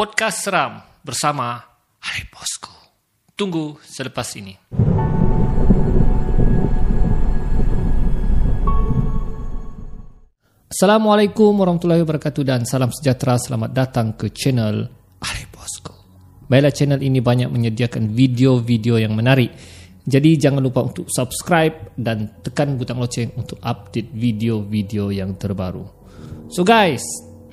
Podcast Seram bersama Hari Bosku. Tunggu selepas ini. Assalamualaikum warahmatullahi wabarakatuh dan salam sejahtera. Selamat datang ke channel Hari Bosku. Baiklah channel ini banyak menyediakan video-video yang menarik. Jadi jangan lupa untuk subscribe dan tekan butang loceng untuk update video-video yang terbaru. So guys,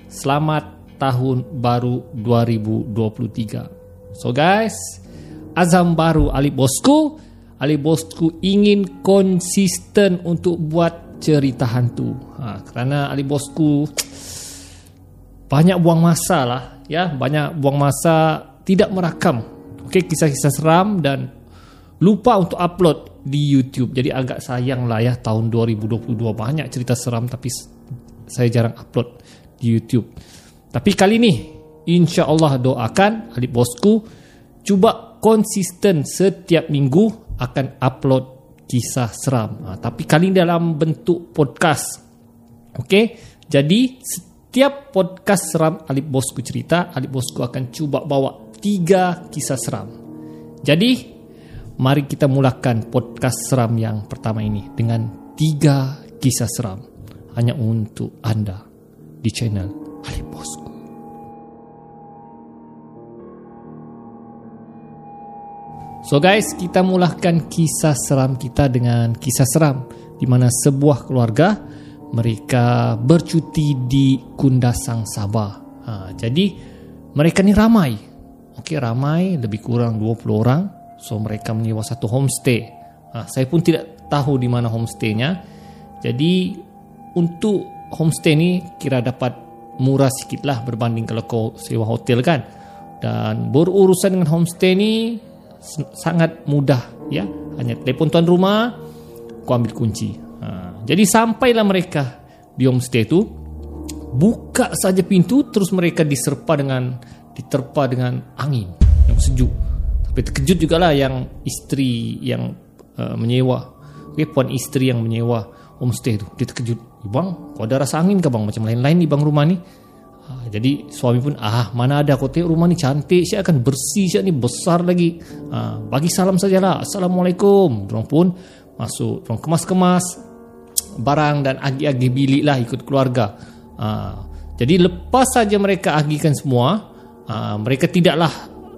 selamat tahun baru 2023. So guys, azam baru Ali Bosku. Ali Bosku ingin konsisten untuk buat cerita hantu. Ha, kerana Ali Bosku banyak buang masa lah. Ya, banyak buang masa tidak merakam. Okey, kisah-kisah seram dan lupa untuk upload di YouTube. Jadi agak sayang lah ya tahun 2022 banyak cerita seram tapi saya jarang upload di YouTube. Tapi kali ni insya Allah doakan adik bosku cuba konsisten setiap minggu akan upload kisah seram. Ha, tapi kali ini dalam bentuk podcast. Okey, jadi setiap podcast seram Alip Bosku cerita, Alip Bosku akan cuba bawa tiga kisah seram. Jadi, mari kita mulakan podcast seram yang pertama ini dengan tiga kisah seram hanya untuk anda di channel Alip Bosku. So guys, kita mulakan kisah seram kita dengan kisah seram di mana sebuah keluarga mereka bercuti di Kundasang Sabah. Ha, jadi mereka ni ramai. Okey, ramai lebih kurang 20 orang. So mereka menyewa satu homestay. Ha, saya pun tidak tahu di mana homestaynya. Jadi untuk homestay ni kira dapat murah sikit lah berbanding kalau kau sewa hotel kan. Dan berurusan dengan homestay ni sangat mudah ya. Hanya telefon tuan rumah kau ambil kunci. Ha. jadi sampailah mereka di homestay itu buka saja pintu terus mereka diserpa dengan diterpa dengan angin yang sejuk. Tapi terkejut juga lah yang isteri yang uh, menyewa. Okay, puan isteri yang menyewa homestay itu dia terkejut bang kau ada rasa angin ke bang? Macam lain-lain di bang rumah ni Ha, jadi suami pun ah mana ada aku tengok rumah ni cantik saya akan bersih saya ni besar lagi. Ha, bagi salam sajalah. Assalamualaikum. Orang pun masuk, orang kemas-kemas barang dan agi-agi bilik lah ikut keluarga. Ha, jadi lepas saja mereka agikan semua, ha, mereka tidaklah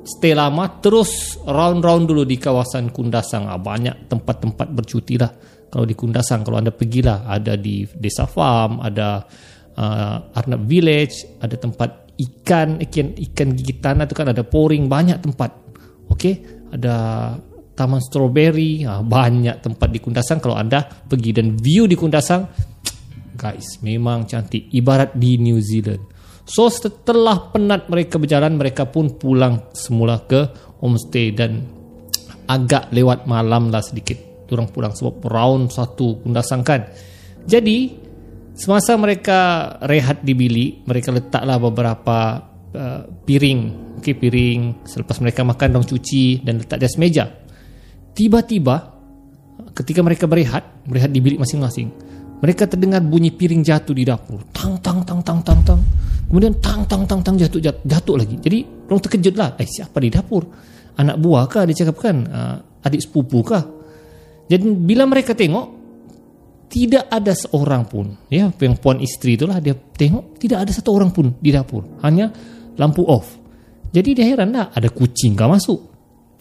stay lama terus round-round dulu di kawasan Kundasang. Ha, banyak tempat-tempat bercuti lah. Kalau di Kundasang, kalau anda pergilah, ada di Desa Farm, ada uh, Arnab Village, ada tempat ikan, ikan ikan gigit tanah tu kan ada pouring banyak tempat. Okey, ada taman strawberry, uh, banyak tempat di Kundasang kalau anda pergi dan view di Kundasang guys, memang cantik ibarat di New Zealand. So setelah penat mereka berjalan, mereka pun pulang semula ke homestay dan agak lewat malam lah sedikit. Orang pulang sebab round satu Kundasang kan. Jadi Semasa mereka rehat di bilik, mereka letaklah beberapa uh, piring, okay, piring selepas mereka makan dong cuci dan letak di atas meja. Tiba-tiba ketika mereka berehat, berehat di bilik masing-masing, mereka terdengar bunyi piring jatuh di dapur. Tang tang tang tang tang tang. Kemudian tang tang tang tang jatuh jatuh, jatuh lagi. Jadi orang terkejutlah, eh siapa di dapur? Anak buah kah dia cakap kan? Uh, adik sepupu kah? Jadi bila mereka tengok tidak ada seorang pun ya yang puan istri itulah dia tengok tidak ada satu orang pun di dapur hanya lampu off. Jadi dia heran dah ada kucing kah masuk.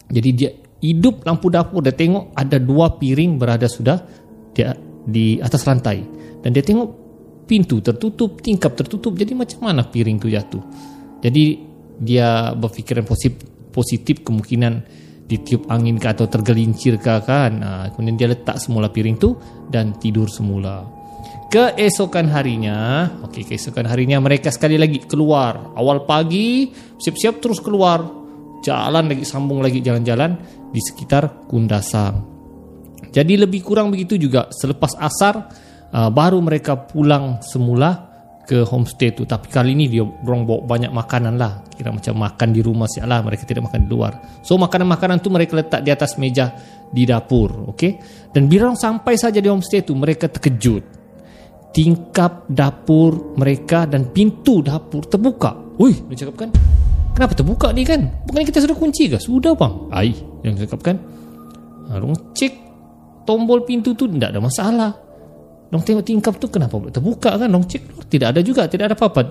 Jadi dia hidup lampu dapur dia tengok ada dua piring berada sudah dia di atas rantai. Dan dia tengok pintu tertutup tingkap tertutup jadi macam mana piring itu jatuh. Jadi dia berfikiran positif positif kemungkinan ditiup angin ke atau tergelincir ke kan? Ha, kemudian dia letak semula piring tu dan tidur semula. Keesokan harinya okey keesokan harinya mereka sekali lagi keluar. Awal pagi siap-siap terus keluar. Jalan lagi sambung lagi jalan-jalan di sekitar Kundasang. Jadi lebih kurang begitu juga selepas asar uh, baru mereka pulang semula ke homestay tu tapi kali ni dia orang bawa banyak makanan lah kira macam makan di rumah siap lah mereka tidak makan di luar so makanan-makanan tu mereka letak di atas meja di dapur okay? dan bila orang sampai saja di homestay tu mereka terkejut tingkap dapur mereka dan pintu dapur terbuka Ui, dia cakap kan Kenapa terbuka ni kan? Bukan kita sudah kunci ke? Sudah bang. Ai, yang cakap kan. Dong cek tombol pintu tu tidak ada masalah. Dong tengok tingkap tu kenapa terbuka kan? Dong cek tidak ada juga, tidak ada apa-apa.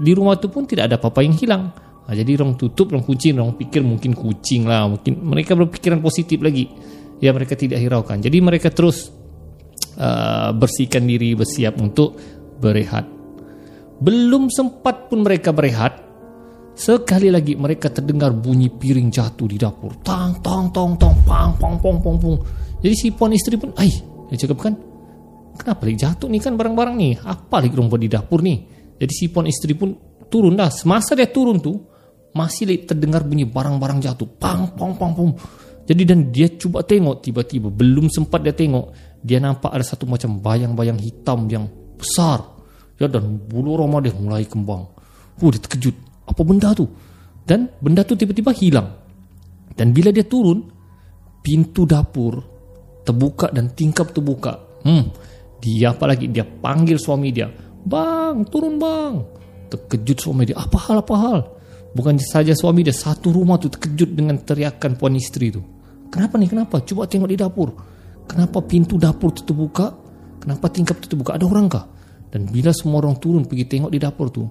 Di rumah tu pun tidak ada apa-apa yang hilang. Ha, jadi dong tutup, dong kunci, dong pikir mungkin kucing lah. Mungkin mereka berpikiran positif lagi. Ya mereka tidak hiraukan. Jadi mereka terus uh, bersihkan diri, bersiap untuk berehat. Belum sempat pun mereka berehat, sekali lagi mereka terdengar bunyi piring jatuh di dapur. Tang, tang, tong, tong, pang, pang, pong, pong, pong. Jadi si puan isteri pun, ay, dia cakap kan, kenapa lagi jatuh ni kan barang-barang ni? Apa lagi rumput di dapur ni? Jadi si puan isteri pun turun dah. Semasa dia turun tu, masih lagi terdengar bunyi barang-barang jatuh. Pang, pang, pang, pang. Jadi dan dia cuba tengok tiba-tiba. Belum sempat dia tengok, dia nampak ada satu macam bayang-bayang hitam yang besar ya dan bulu roma dia mulai kembang oh dia terkejut apa benda tu dan benda tu tiba-tiba hilang dan bila dia turun pintu dapur terbuka dan tingkap terbuka hmm dia apa lagi dia panggil suami dia bang turun bang. Terkejut suami dia apa hal apa hal? Bukan saja suami dia satu rumah tu terkejut dengan teriakan puan isteri tu kenapa nih kenapa? Coba tengok di dapur. Kenapa pintu dapur tu terbuka? Kenapa tingkap tu terbuka? Ada orang kah? Dan bila semua orang turun pergi tengok di dapur tu,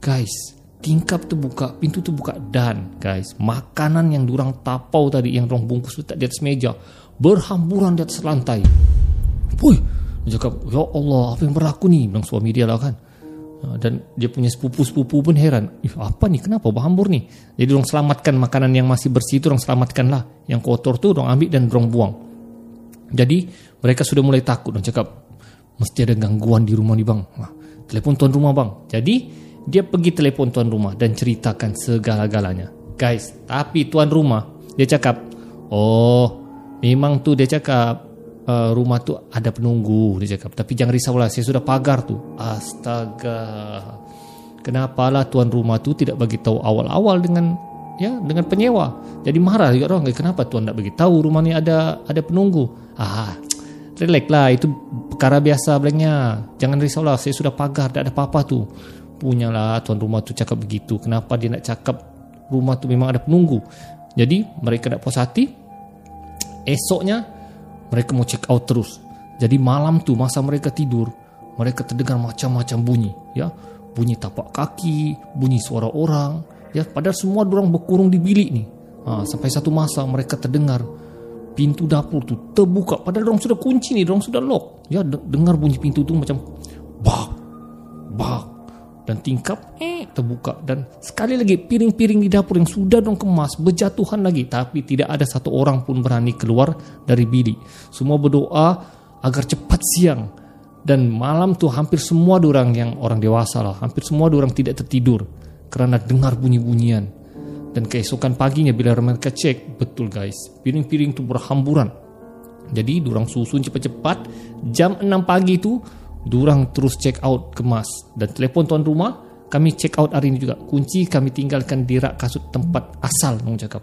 guys, tingkap tu buka, pintu tu buka dan guys, makanan yang durang tapau tadi yang dorang bungkus letak di atas meja berhamburan di atas lantai. Woi, dia cakap, "Ya Allah, apa yang berlaku ni?" Bilang suami dia lah kan. Ha, dan dia punya sepupu-sepupu pun heran Ih, Apa ni? Kenapa berhambur ni? Jadi orang selamatkan makanan yang masih bersih itu Orang selamatkan lah Yang kotor tu orang ambil dan orang buang Jadi mereka sudah mulai takut Orang cakap mesti ada gangguan di rumah ni bang. Wah, telepon tuan rumah bang. Jadi dia pergi telepon tuan rumah dan ceritakan segala-galanya. Guys, tapi tuan rumah dia cakap, oh memang tu dia cakap uh, rumah tu ada penunggu dia cakap. Tapi jangan risaulah, saya sudah pagar tu. Astaga, kenapa lah tuan rumah tu tidak bagi tahu awal-awal dengan ya dengan penyewa. Jadi marah juga orang. Kenapa tuan tak bagi tahu rumah ni ada ada penunggu? Ah, relax lah itu perkara biasa bilangnya jangan risaulah saya sudah pagar tak ada apa-apa tu punyalah tuan rumah tu cakap begitu kenapa dia nak cakap rumah tu memang ada penunggu jadi mereka nak puas hati esoknya mereka mau check out terus. Jadi malam tu masa mereka tidur mereka terdengar macam-macam bunyi ya. Bunyi tapak kaki bunyi suara orang ya. Padahal semua orang berkurung di bilik ni. Ha, sampai satu masa mereka terdengar pintu dapur tu terbuka. Padahal orang sudah kunci ni orang sudah lock. Ya dengar bunyi pintu tu macam bak bak. Dan tingkap eh terbuka. Dan sekali lagi piring-piring di dapur yang sudah dong kemas berjatuhan lagi. Tapi tidak ada satu orang pun berani keluar dari bilik. Semua berdoa agar cepat siang. Dan malam tu hampir semua orang yang orang dewasa lah. Hampir semua orang tidak tertidur kerana dengar bunyi-bunyian. Dan keesokan paginya bila mereka cek, betul guys, piring-piring itu berhamburan. Jadi durang susun cepat-cepat, jam 6 pagi itu durang terus check out kemas. Dan telefon tuan rumah, kami check out hari ini juga. Kunci kami tinggalkan di rak kasut tempat asal nong cakap.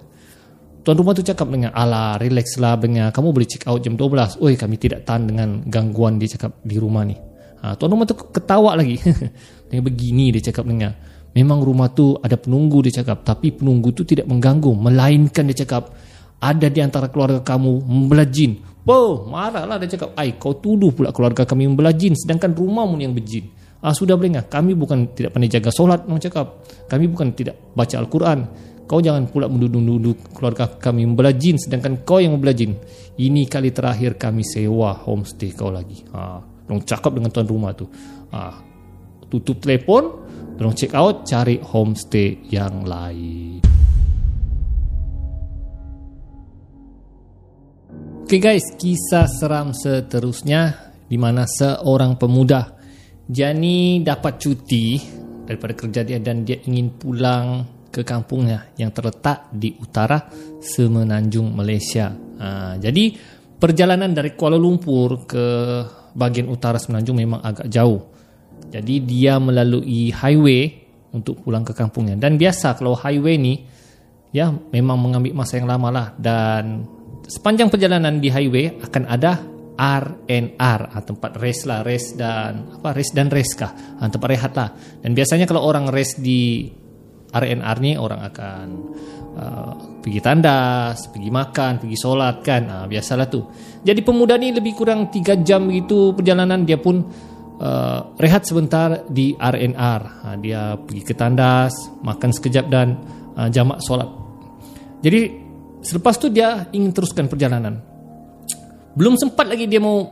Tuan rumah tu cakap dengan ala relax lah dengan kamu boleh check out jam 12. Oi kami tidak tahan dengan gangguan dia cakap di rumah ni. Ha, tuan rumah tu ketawa lagi. dengan begini dia cakap dengan Memang rumah tu ada penunggu dia cakap Tapi penunggu tu tidak mengganggu Melainkan dia cakap Ada di antara keluarga kamu membelah jin Oh marahlah dia cakap Ay, Kau tuduh pula keluarga kami membelah jin Sedangkan rumahmu yang berjin ah, Sudah boleh Kami bukan tidak pandai jaga solat Dia cakap. Kami bukan tidak baca Al-Quran. Kau jangan pula menduduk-duduk keluarga kami membelah jin Sedangkan kau yang membelah jin. Ini kali terakhir kami sewa homestay kau lagi. Ha, Dong cakap dengan tuan rumah tu. Ha, Tutup telefon Tolong check out Cari homestay yang lain. Okay guys. Kisah seram seterusnya di mana seorang pemuda Jani dapat cuti Daripada kerja dia Dan dia ingin pulang ke kampungnya Yang terletak di utara Semenanjung Malaysia. Ha, Jadi perjalanan dari Kuala Lumpur ke bagian utara Semenanjung memang agak jauh. Jadi dia melalui highway untuk pulang ke kampungnya. Dan biasa kalau highway ni ya memang mengambil masa yang lama lah. Dan sepanjang perjalanan di highway akan ada RNR ah, tempat rest lah rest dan apa rest dan rest kah ah, tempat rehat lah dan biasanya kalau orang rest di RNR ni orang akan uh, pergi tandas, pergi makan, pergi solat kan. Uh, biasalah tu. Jadi pemuda ni lebih kurang 3 jam begitu perjalanan dia pun uh, rehat sebentar di RNR. Uh, dia pergi ke tandas, makan sekejap dan uh, jamak solat. Jadi selepas tu dia ingin teruskan perjalanan. Belum sempat lagi dia mau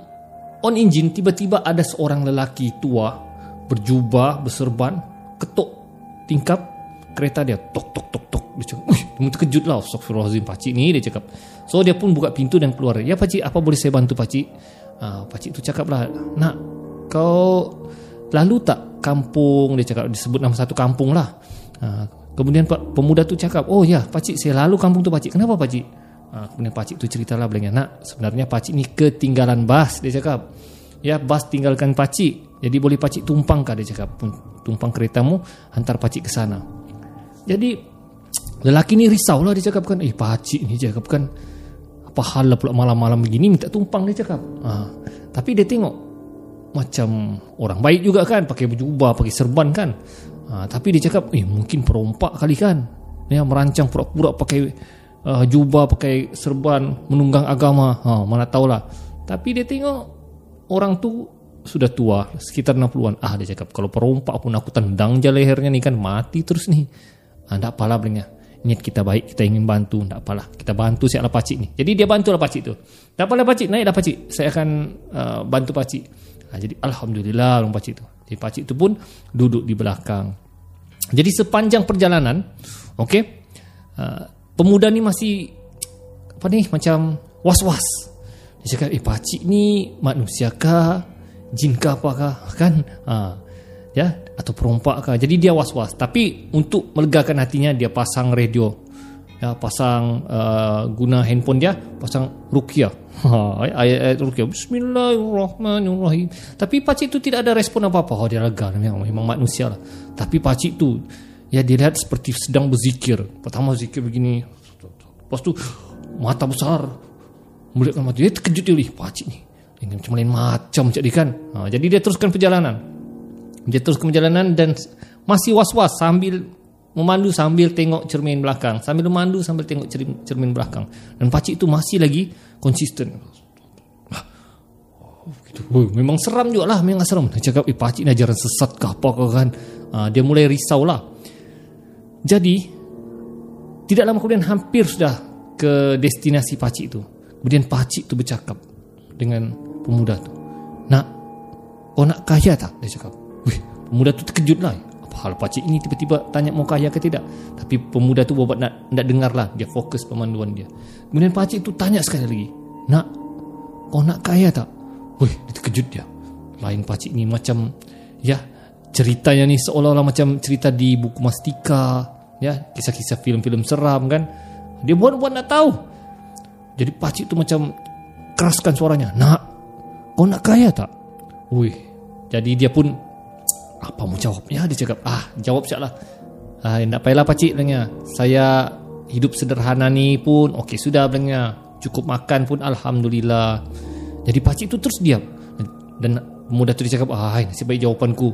on engine tiba-tiba ada seorang lelaki tua berjubah berserban ketuk tingkap kereta dia tok tok tok tok. Dia cakap Wih, terkejut lah. Astagfirullahaladzim pakcik ni dia cakap. So dia pun buka pintu dan keluar. Ya pakcik apa boleh saya bantu pakcik uh, pakcik tu cakap lah nak kau lalu tak kampung? Dia cakap disebut nama satu kampung lah. Uh, kemudian pemuda tu cakap oh ya pakcik saya lalu kampung tu pakcik kenapa pakcik uh, kemudian pakcik tu cerita lah bilangnya nak sebenarnya pakcik ni ketinggalan bas dia cakap. Ya bas tinggalkan pakcik. Jadi boleh pakcik tumpang kah dia cakap. Tumpang keretamu hantar pakcik ke sana. Jadi lelaki ni risau lah dia cakap kan eh pakcik ni dia cakap kan apa hal lah pula malam-malam begini minta tumpang dia cakap. Ha. tapi dia tengok macam orang baik juga kan pakai baju ubah pakai serban kan. Ha. tapi dia cakap eh mungkin perompak kali kan. Ya merancang pura-pura pakai uh, jubah pakai serban menunggang agama. Ha, mana tahulah. Tapi dia tengok orang tu sudah tua sekitar 60-an ah dia cakap kalau perompak pun aku tendang je lehernya ni kan mati terus ni. Ah tak apalah belingnya niat kita baik kita ingin bantu tak apalah. Kita bantu siaplah pacik ni. Jadi dia bantu lah pacik tu. Tak apalah pacik naiklah pacik saya akan uh, bantu pacik ah, jadi alhamdulillah orang pacik tu. Jadi pacik tu pun duduk di belakang. Jadi sepanjang perjalanan okey uh, pemuda ni masih apa ni macam was-was. Dia cakap eh pakcik ni manusiakah jinkah apakah kan? Ha, ya? Atau perompak kah? Jadi dia was-was. Tapi untuk melegakan hatinya dia pasang radio. Ya pasang uh, guna handphone dia pasang ruqyah ha, ayat-ayat ruqyah bismillahirrahmanirrahim. Tapi pakcik tu tidak ada respon apa-apa. Oh, dia lega memang, memang manusia lah. Tapi pakcik tu ya dilihat seperti sedang berzikir pertama zikir begini lepas tu mata besar melihatkan mata dia terkejut dia pakcik ni ini macam lain macam dia kan. Ha, jadi dia teruskan perjalanan. Dia teruskan perjalanan dan masih was-was sambil memandu sambil tengok cermin belakang. Sambil memandu sambil tengok cermin, belakang. Dan pakcik itu masih lagi konsisten. Oh, memang seram juga lah Memang seram Dia cakap Eh pakcik ni ajaran sesat ke apa ke kan ha, Dia mulai risau lah Jadi Tidak lama kemudian Hampir sudah Ke destinasi pakcik tu. Kemudian pakcik tu bercakap Dengan pemuda tu. Nak Kau nak kaya tak? Dia cakap Wih, pemuda tu terkejut lah. Apa hal pakcik ini tiba-tiba tanya mau kaya ke tidak? Tapi pemuda tu buat nak, nak dengar lah. Dia fokus pemanduan dia. Kemudian pakcik tu tanya sekali lagi Nak Kau nak kaya tak? Wih, dia terkejut dia. Lain pakcik ni macam Ya Ceritanya ni seolah-olah macam cerita di buku Mastika Ya, kisah-kisah filem-filem seram kan Dia buat-buat nak tahu Jadi pakcik tu macam Keraskan suaranya Nak Kau nak kaya tak? Wih, jadi dia pun apa mau jawab? Ya dia cakap, ah jawab siap lah. Ah, tak payahlah pakcik bilangnya. Saya hidup sederhana ni pun okey sudah bilangnya. Cukup makan pun alhamdulillah. Jadi pakcik tu terus diam. Dan muda tu dia cakap, ah nasib baik jawapanku.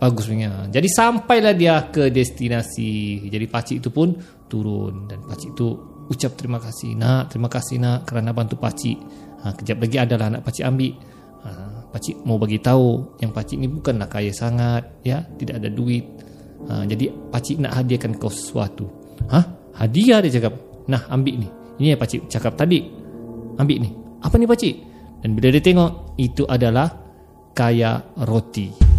Bagus bilangnya. Jadi sampailah dia ke destinasi. Jadi pakcik itu pun turun dan pakcik itu ucap terima kasih nak, terima kasih nak kerana bantu pakcik. Ha, kejap lagi adalah anak pakcik ambil ha, Pakcik mau bagi tahu yang pakcik ni bukanlah kaya sangat, ya, tidak ada duit. Ha, jadi pakcik nak hadiahkan kau sesuatu. Ha? Hadiah dia cakap. Nah, ambil ni. Ini yang pakcik cakap tadi. Ambil ni. Apa ni pakcik? Dan bila dia tengok, itu adalah kaya roti.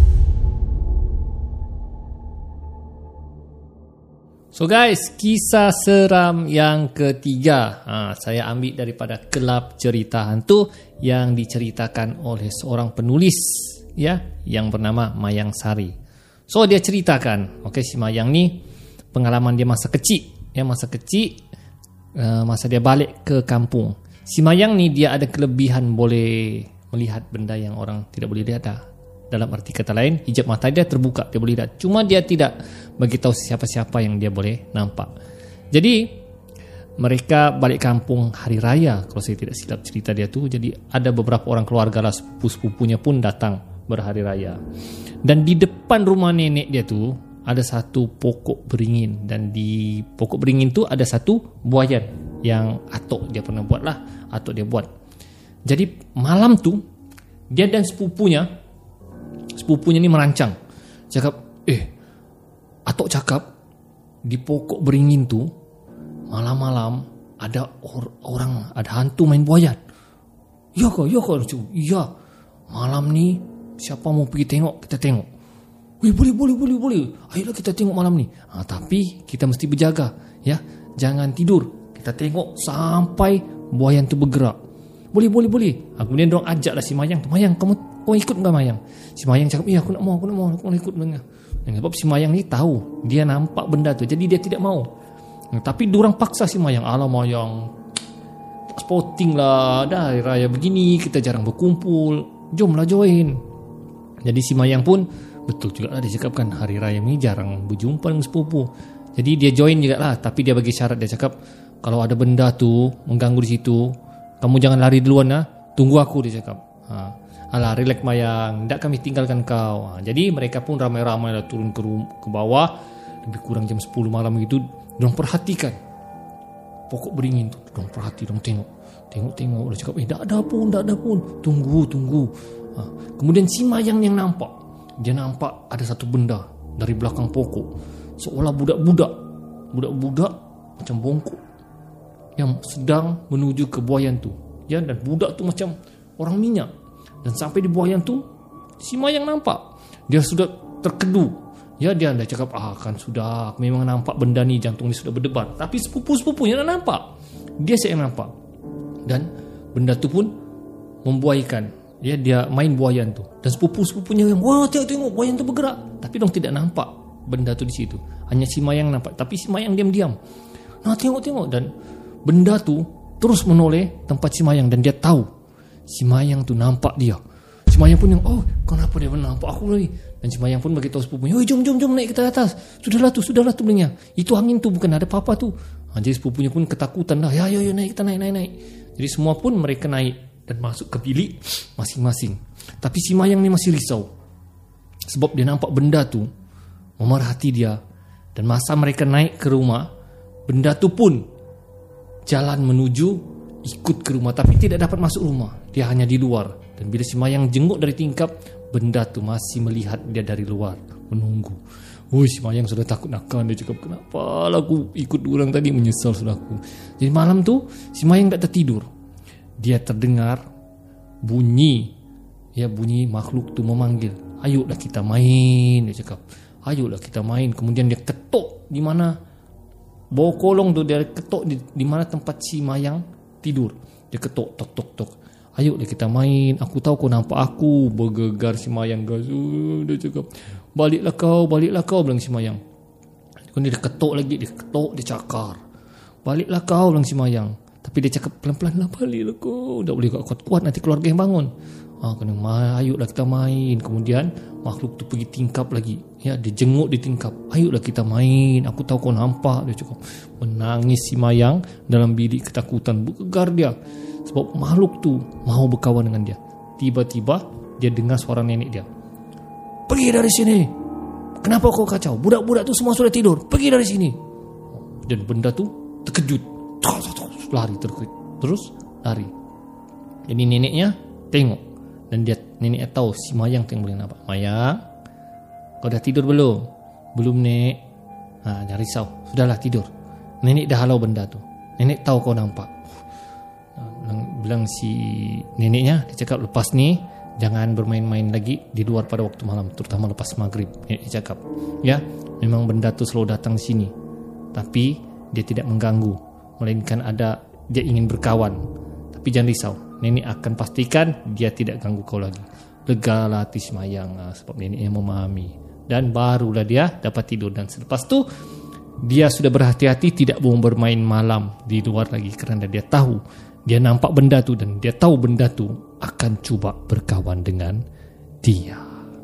So guys, kisah seram yang ketiga. Ha, Saya ambil daripada kelab cerita hantu Yang diceritakan oleh seorang penulis ya, Yang bernama Mayang Sari. So dia ceritakan okay, Si Mayang ni pengalaman dia masa kecil. Ya, Masa kecil uh, Masa dia balik ke kampung. Si Mayang ni dia ada kelebihan boleh melihat benda yang orang tidak boleh lihat dah dalam arti kata lain hijab mata dia terbuka dia boleh lihat. Cuma dia tidak bagi tahu siapa-siapa yang dia boleh nampak. Jadi mereka balik kampung hari raya kalau saya tidak silap cerita dia tu. Jadi ada beberapa orang keluarga lah sepupu-sepupunya pun datang berhari raya. Dan di depan rumah nenek dia tu ada satu pokok beringin. Dan di pokok beringin tu ada satu buayan yang atok dia pernah buat lah atok dia buat. Jadi malam tu dia dan sepupunya sepupunya ni merancang cakap eh atok cakap di pokok beringin tu malam-malam ada or- orang ada hantu main buayan ya kau ya kau iya malam ni siapa mau pergi tengok kita tengok Wih, boleh, boleh, boleh, boleh. Ayolah kita tengok malam ni. Ha, tapi kita mesti berjaga. ya Jangan tidur. Kita tengok sampai buayan tu bergerak. Boleh, boleh, boleh. Ha, kemudian diorang ajak lah si Mayang. Mayang, kamu kau ikut enggak Mayang? Si Mayang cakap, iya aku nak mau, aku nak mau, aku nak ikut. Sebab si Mayang ni tahu. Dia nampak benda tu. Jadi dia tidak mau. Tapi diorang paksa si Mayang. Alah Mayang. Sporting lah. Dah raya begini. Kita jarang berkumpul. Jomlah join. Jadi si Mayang pun Betul juga lah dia cakap kan Hari raya ni jarang berjumpa dengan sepupu Jadi dia join juga lah Tapi dia bagi syarat Dia cakap Kalau ada benda tu Mengganggu di situ Kamu jangan lari duluan lah Tunggu aku dia cakap ha. Alah relax mayang. Tak kami tinggalkan kau. Ha. Jadi mereka pun ramai-ramai lah Turun ke, ke bawah. Lebih kurang jam 10 malam gitu. Diorang perhatikan. Pokok beringin tu. Diorang perhati Diorang tengok. Tengok-tengok. Dia cakap Eh tak ada pun Tak ada pun. Tunggu Tunggu. Ha. Kemudian si mayang yang nampak. Dia nampak ada satu benda dari belakang pokok. Seolah budak-budak. Budak-budak macam bongkok. Yang sedang menuju ke buayan tu. Ya dan budak tu macam orang minyak dan sampai di buayan tu si mayang nampak dia sudah terkedu. Ya dia anda cakap ah kan sudah memang nampak benda ni jantung ni sudah berdebar. Tapi sepupu-sepupunya dah nampak. Dia saya nampak. Dan benda tu pun membuaikan. Ya dia main buayan tu. Dan sepupu-sepupunya yang wah tengok tengok buayan tu bergerak. Tapi dong tidak nampak benda tu di situ. Hanya si mayang nampak. Tapi si mayang diam-diam. Nah tengok tengok. Dan benda tu terus menoleh tempat si mayang dan dia tahu si mayang tu nampak dia. Si mayang pun yang oh kenapa dia nampak aku lagi dan si mayang pun bagi tahu sepupunya oh jom jom jom naik ke atas. Sudahlah tu sudahlah tu belinya. Itu angin tu bukan ada apa-apa tu. Ha, jadi sepupunya pun ketakutan dah. Ya ya ya naik kita naik naik naik. Jadi semua pun mereka naik dan masuk ke bilik masing-masing. Tapi si Mayang ni masih risau. Sebab dia nampak benda tu memerhati dia. Dan masa mereka naik ke rumah, benda tu pun jalan menuju ikut ke rumah. Tapi tidak dapat masuk rumah. Dia hanya di luar. Dan bila si Mayang jenguk dari tingkap, benda tu masih melihat dia dari luar, menunggu. Oh, si Mayang sudah takut nakal. Dia cakap kenapa lah aku ikut orang tadi? Menyesal sudah aku. Jadi malam tu Si Mayang tak tertidur. Dia terdengar bunyi. Ya bunyi makhluk tu memanggil ayolah kita main dia cakap. Ayolah kita main. Kemudian dia ketuk di mana bawa kolong tu dia ketuk di, di mana tempat si mayang tidur. Dia ketuk tok tok tok ayolah kita main aku tahu kau nampak aku bergegar si mayang dia cakap baliklah kau baliklah kau bilang si mayang kemudian dia ketuk lagi dia ketuk dia cakar baliklah kau bilang si mayang tapi dia cakap pelan-pelan lah balik lah kau. Tak boleh kuat-kuat nanti keluarga yang bangun. Ha, kena ayuklah kita main. Kemudian makhluk tu pergi tingkap lagi. Ya, dia jenguk di tingkap. Ayuklah kita main. Aku tahu kau nampak. Dia cukup menangis si mayang dalam bilik ketakutan. Bergegar dia. Sebab makhluk tu mahu berkawan dengan dia. Tiba-tiba dia dengar suara nenek dia. Pergi dari sini. Kenapa kau kacau? Budak-budak tu semua sudah tidur. Pergi dari sini. Dan benda tu terkejut lari terus terus lari jadi neneknya tengok dan dia neneknya tahu si mayang tu yang boleh nampak mayang kau dah tidur belum belum nek ha, jangan risau sudahlah tidur nenek dah halau benda tu nenek tahu kau nampak bilang, si neneknya dia cakap lepas ni jangan bermain-main lagi di luar pada waktu malam terutama lepas maghrib dia cakap ya memang benda tu selalu datang sini tapi dia tidak mengganggu melainkan ada dia ingin berkawan. Tapi jangan risau, nenek akan pastikan dia tidak ganggu kau lagi. Legalah semayang ah, sebab nenek yang memahami. Dan barulah dia dapat tidur dan selepas tu dia sudah berhati-hati tidak mau bermain malam di luar lagi kerana dia tahu dia nampak benda tu dan dia tahu benda tu akan cuba berkawan dengan dia.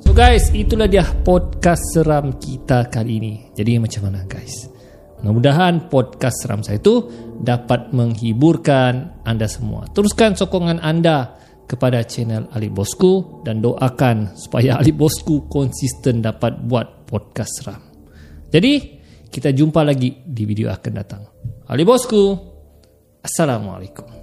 So guys, itulah dia podcast seram kita kali ini. Jadi macam mana guys? Mudah-mudahan podcast seram saya itu dapat menghiburkan anda semua. Teruskan sokongan anda kepada channel Ali Bosku dan doakan supaya Ali Bosku konsisten dapat buat podcast seram. Jadi, kita jumpa lagi di video akan datang. Ali bosku, Assalamualaikum.